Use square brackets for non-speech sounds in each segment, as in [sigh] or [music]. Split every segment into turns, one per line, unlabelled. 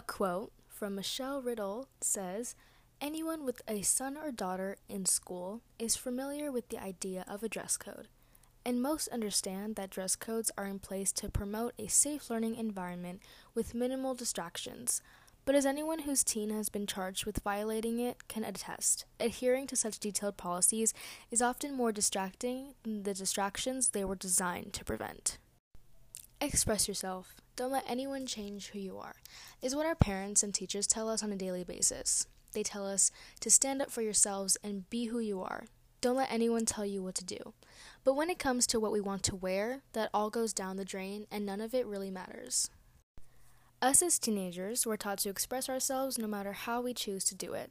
quote from Michelle Riddle says Anyone with a son or daughter in school is familiar with the idea of a dress code, and most understand that dress codes are in place to promote a safe learning environment with minimal distractions. But as anyone whose teen has been charged with violating it can attest, adhering to such detailed policies is often more distracting than the distractions they were designed to prevent. Express yourself. Don't let anyone change who you are, is what our parents and teachers tell us on a daily basis. They tell us to stand up for yourselves and be who you are. Don't let anyone tell you what to do. But when it comes to what we want to wear, that all goes down the drain and none of it really matters. Us as teenagers we're taught to express ourselves no matter how we choose to do it.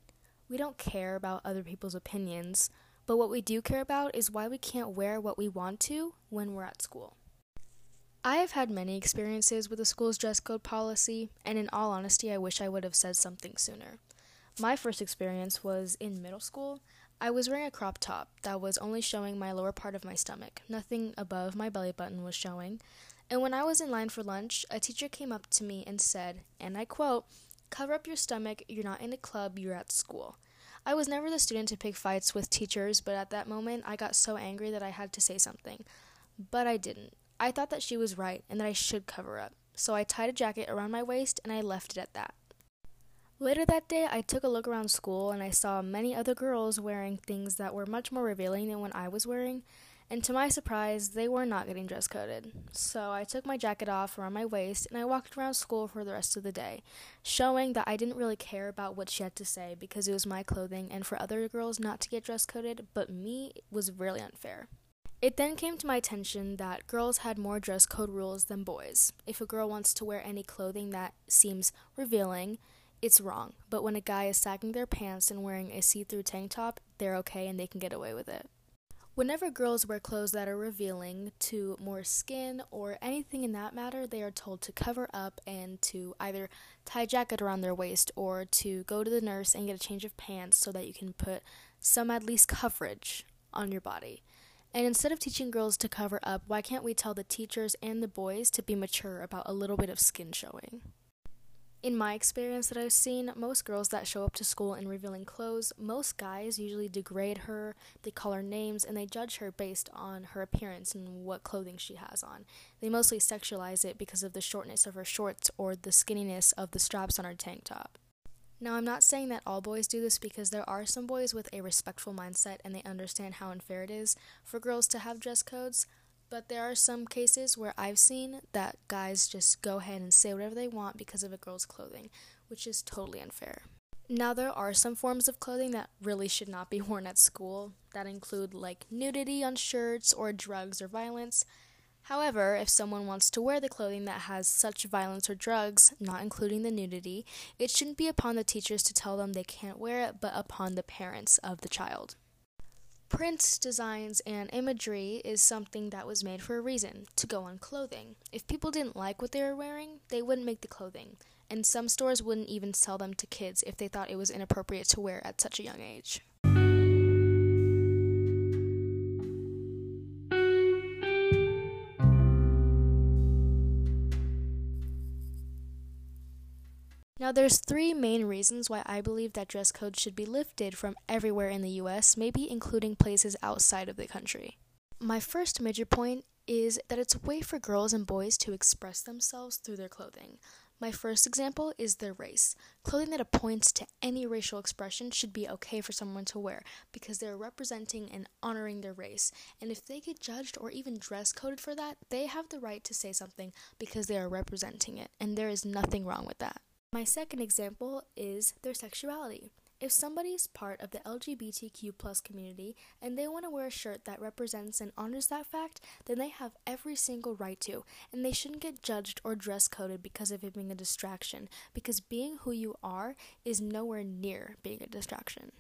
We don't care about other people's opinions, but what we do care about is why we can't wear what we want to when we're at school. I have had many experiences with the school's dress code policy, and in all honesty, I wish I would have said something sooner. My first experience was in middle school. I was wearing a crop top that was only showing my lower part of my stomach. Nothing above my belly button was showing. And when I was in line for lunch, a teacher came up to me and said, and I quote, Cover up your stomach, you're not in a club, you're at school. I was never the student to pick fights with teachers, but at that moment I got so angry that I had to say something. But I didn't. I thought that she was right and that I should cover up. So I tied a jacket around my waist and I left it at that. Later that day, I took a look around school and I saw many other girls wearing things that were much more revealing than what I was wearing, and to my surprise, they were not getting dress coded. So I took my jacket off around my waist and I walked around school for the rest of the day, showing that I didn't really care about what she had to say because it was my clothing and for other girls not to get dress coded, but me was really unfair. It then came to my attention that girls had more dress code rules than boys. If a girl wants to wear any clothing that seems revealing, it's wrong. But when a guy is sagging their pants and wearing a see through tank top, they're okay and they can get away with it. Whenever girls wear clothes that are revealing to more skin or anything in that matter, they are told to cover up and to either tie a jacket around their waist or to go to the nurse and get a change of pants so that you can put some at least coverage on your body. And instead of teaching girls to cover up, why can't we tell the teachers and the boys to be mature about a little bit of skin showing? In my experience that I've seen, most girls that show up to school in revealing clothes, most guys usually degrade her, they call her names, and they judge her based on her appearance and what clothing she has on. They mostly sexualize it because of the shortness of her shorts or the skinniness of the straps on her tank top. Now, I'm not saying that all boys do this because there are some boys with a respectful mindset and they understand how unfair it is for girls to have dress codes. But there are some cases where I've seen that guys just go ahead and say whatever they want because of a girl's clothing, which is totally unfair. Now, there are some forms of clothing that really should not be [laughs] worn at school that include like nudity on shirts or drugs or violence. However, if someone wants to wear the clothing that has such violence or drugs, not including the nudity, it shouldn't be upon the teachers to tell them they can't wear it, but upon the parents of the child. Prints, designs, and imagery is something that was made for a reason to go on clothing. If people didn't like what they were wearing, they wouldn't make the clothing, and some stores wouldn't even sell them to kids if they thought it was inappropriate to wear at such a young age. Now, there's three main reasons why I believe that dress code should be lifted from everywhere in the US, maybe including places outside of the country. My first major point is that it's a way for girls and boys to express themselves through their clothing. My first example is their race. Clothing that points to any racial expression should be okay for someone to wear because they're representing and honoring their race. And if they get judged or even dress coded for that, they have the right to say something because they are representing it, and there is nothing wrong with that. My second example is their sexuality. If somebody is part of the LGBTQ plus community and they want to wear a shirt that represents and honors that fact, then they have every single right to, and they shouldn't get judged or dress coded because of it being a distraction, because being who you are is nowhere near being a distraction.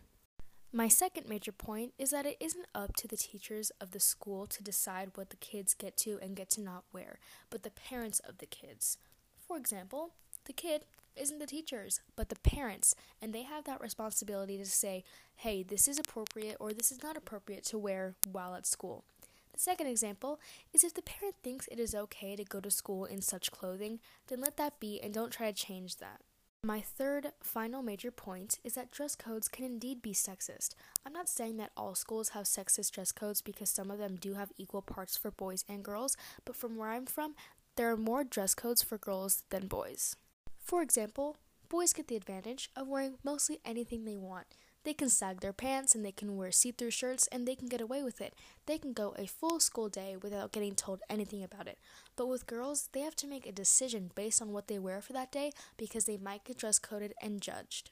My second major point is that it isn't up to the teachers of the school to decide what the kids get to and get to not wear, but the parents of the kids. For example, the kid isn't the teachers, but the parents, and they have that responsibility to say, hey, this is appropriate or this is not appropriate to wear while at school. The second example is if the parent thinks it is okay to go to school in such clothing, then let that be and don't try to change that. My third, final major point is that dress codes can indeed be sexist. I'm not saying that all schools have sexist dress codes because some of them do have equal parts for boys and girls, but from where I'm from, there are more dress codes for girls than boys. For example, boys get the advantage of wearing mostly anything they want. They can sag their pants and they can wear see through shirts and they can get away with it. They can go a full school day without getting told anything about it. But with girls, they have to make a decision based on what they wear for that day because they might get dress coded and judged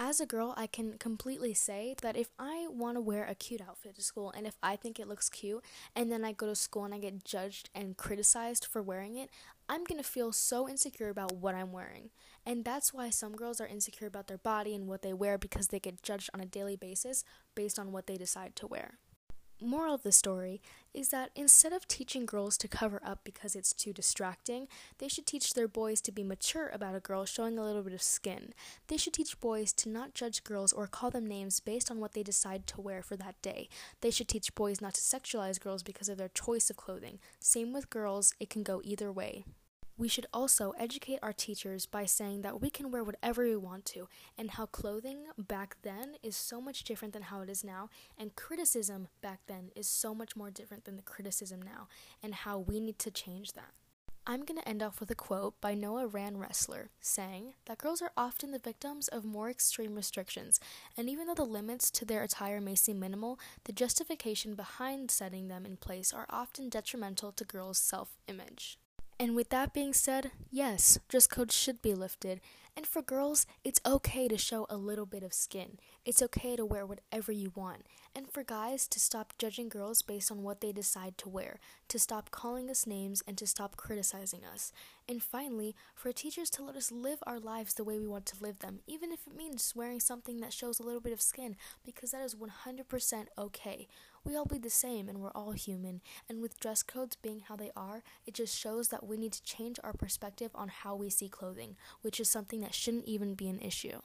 as a girl, I can completely say that if I want to wear a cute outfit to school and if I think it looks cute and then I go to school and I get judged and criticized for wearing it, I'm going to feel so insecure about what I'm wearing. And that's why some girls are insecure about their body and what they wear because they get judged on a daily basis based on what they decide to wear moral of the story is that instead of teaching girls to cover up because it's too distracting, they should teach their boys to be mature about a girl showing a little bit of skin. They should teach boys to not judge girls or call them names based on what they decide to wear for that day. They should teach boys not to sexualize girls because of their choice of clothing. Same with girls, it can go either way. We should also educate our teachers by saying that we can wear whatever we want to, and how clothing back then is so much different than how it is now, and criticism back then is so much more different than the criticism now, and how we need to change that. I'm going to end off with a quote by Noah Rand Wrestler saying that girls are often the victims of more extreme restrictions, and even though the limits to their attire may seem minimal, the justification behind setting them in place are often detrimental to girls' self image. And with that being said, yes, dress codes should be lifted. And for girls, it's okay to show a little bit of skin. It's okay to wear whatever you want. And for guys, to stop judging girls based on what they decide to wear, to stop calling us names, and to stop criticizing us. And finally, for teachers to let us live our lives the way we want to live them, even if it means wearing something that shows a little bit of skin, because that is 100% okay. We all bleed the same and we're all human, and with dress codes being how they are, it just shows that we need to change our perspective on how we see clothing, which is something that shouldn't even be an issue.